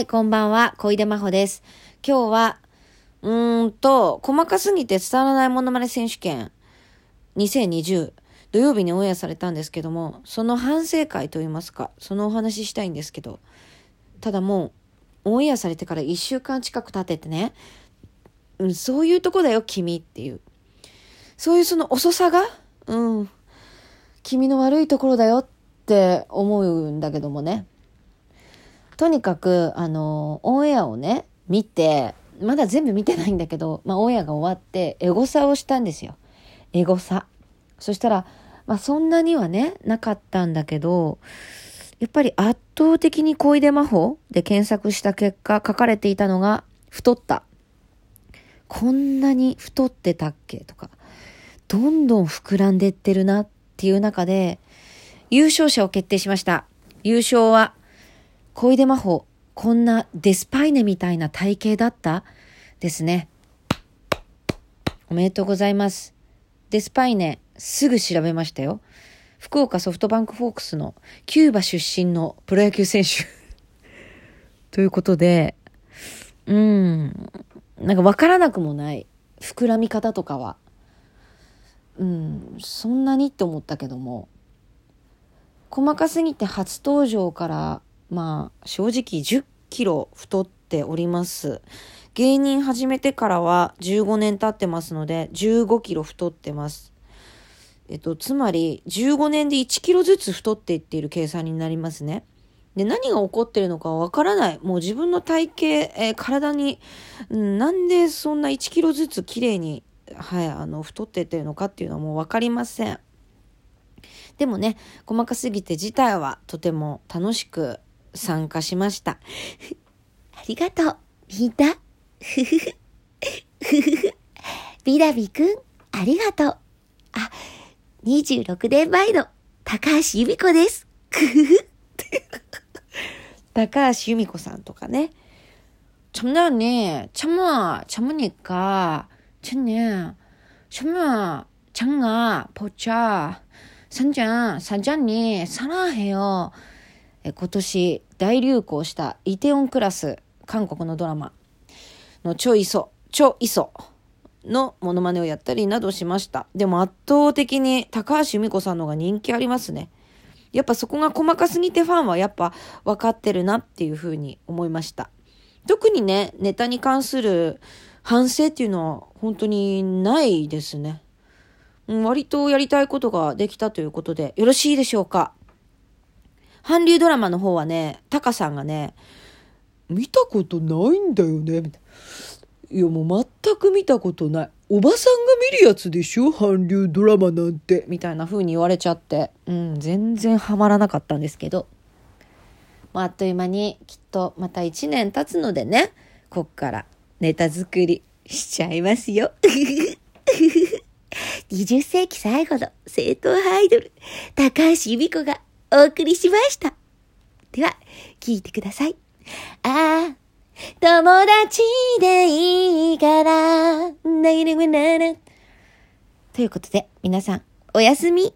い、こんばんは、小出真帆です。今日は、うーんと、細かすぎて伝わらないモノマネ選手権2020土曜日にオンエアされたんですけども、その反省会といいますか、そのお話ししたいんですけど、ただもう、オンエアされてから1週間近く経っててね、うん、そういうとこだよ、君っていう。そういうその遅さが、うん、君の悪いところだよって思うんだけどもね。とにかく、あの、オンエアをね、見て、まだ全部見てないんだけど、まあ、オンエアが終わって、エゴサをしたんですよ。エゴサ。そしたら、まあ、そんなにはね、なかったんだけど、やっぱり圧倒的に小出魔法で検索した結果書かれていたのが、太った。こんなに太ってたっけ？とか、どんどん膨らんでってるなっていう中で、優勝者を決定しました。優勝は、小出魔法、こんなデスパイネみたいな体型だった？ですね。おめでとうございます。デスパイネ、すぐ調べましたよ。福岡ソフトバンクフォークスのキューバ出身のプロ野球選手。ということで、うん、なんかわからなくもない。膨らみ方とかは。うん、そんなにって思ったけども。細かすぎて初登場からまあ正直10キロ太っております。芸人始めてからは15年経ってますので15キロ太ってます。えっと、つまり15年で1キロずつ太っていっている計算になりますね。で、何が起こってるのかわからない。もう自分の体型、えー体に、なんでそんな1キロずつ綺麗に、はい、あの、太ってってるのかっていうのはもうわかりません。でもね、細かすぎて自体はとても楽しく参加しました。ありがとう、みんな。ふふふ。ふふふ。みなみくん、ありがとう。あ、26年前の高橋由美子です。ふふふ。高橋由美子さんとかね。ちゃむだね、ちゃま、ちゃむにか、ちゃね、ちゃま、ちゃんが、ぽちゃ、さんちゃん、さんちゃんに、さらへよ。今年大流行したイテオンクラス韓国のドラマ。のチョイソチョイソのモノマネをやったりなどしました。でも圧倒的に高橋由美子さんの方が人気ありますね。やっぱそこが細かすぎてファンはやっぱ分かってるなっていうふうに思いました。特にねネタに関する反省っていうのは本当にないですね。割とやりたいことができたということでよろしいでしょうか？韓流ドラマの方はね、タカさんがね、見たことないんだよね、みたいな。いや、もう全く見たことない。おばさんが見るやつでしょ韓流ドラマなんて。みたいな風に言われちゃって、うん、全然ハマらなかったんですけど。まあ、あっという間にきっとまた1年経つのでね、こっからネタ作りしちゃいますよ。20世紀最後の正統アイドル、高橋由美子がお送りしました。では、聞いてください。ああ、友達でいいから、なるなるということで、皆さん、おやすみ。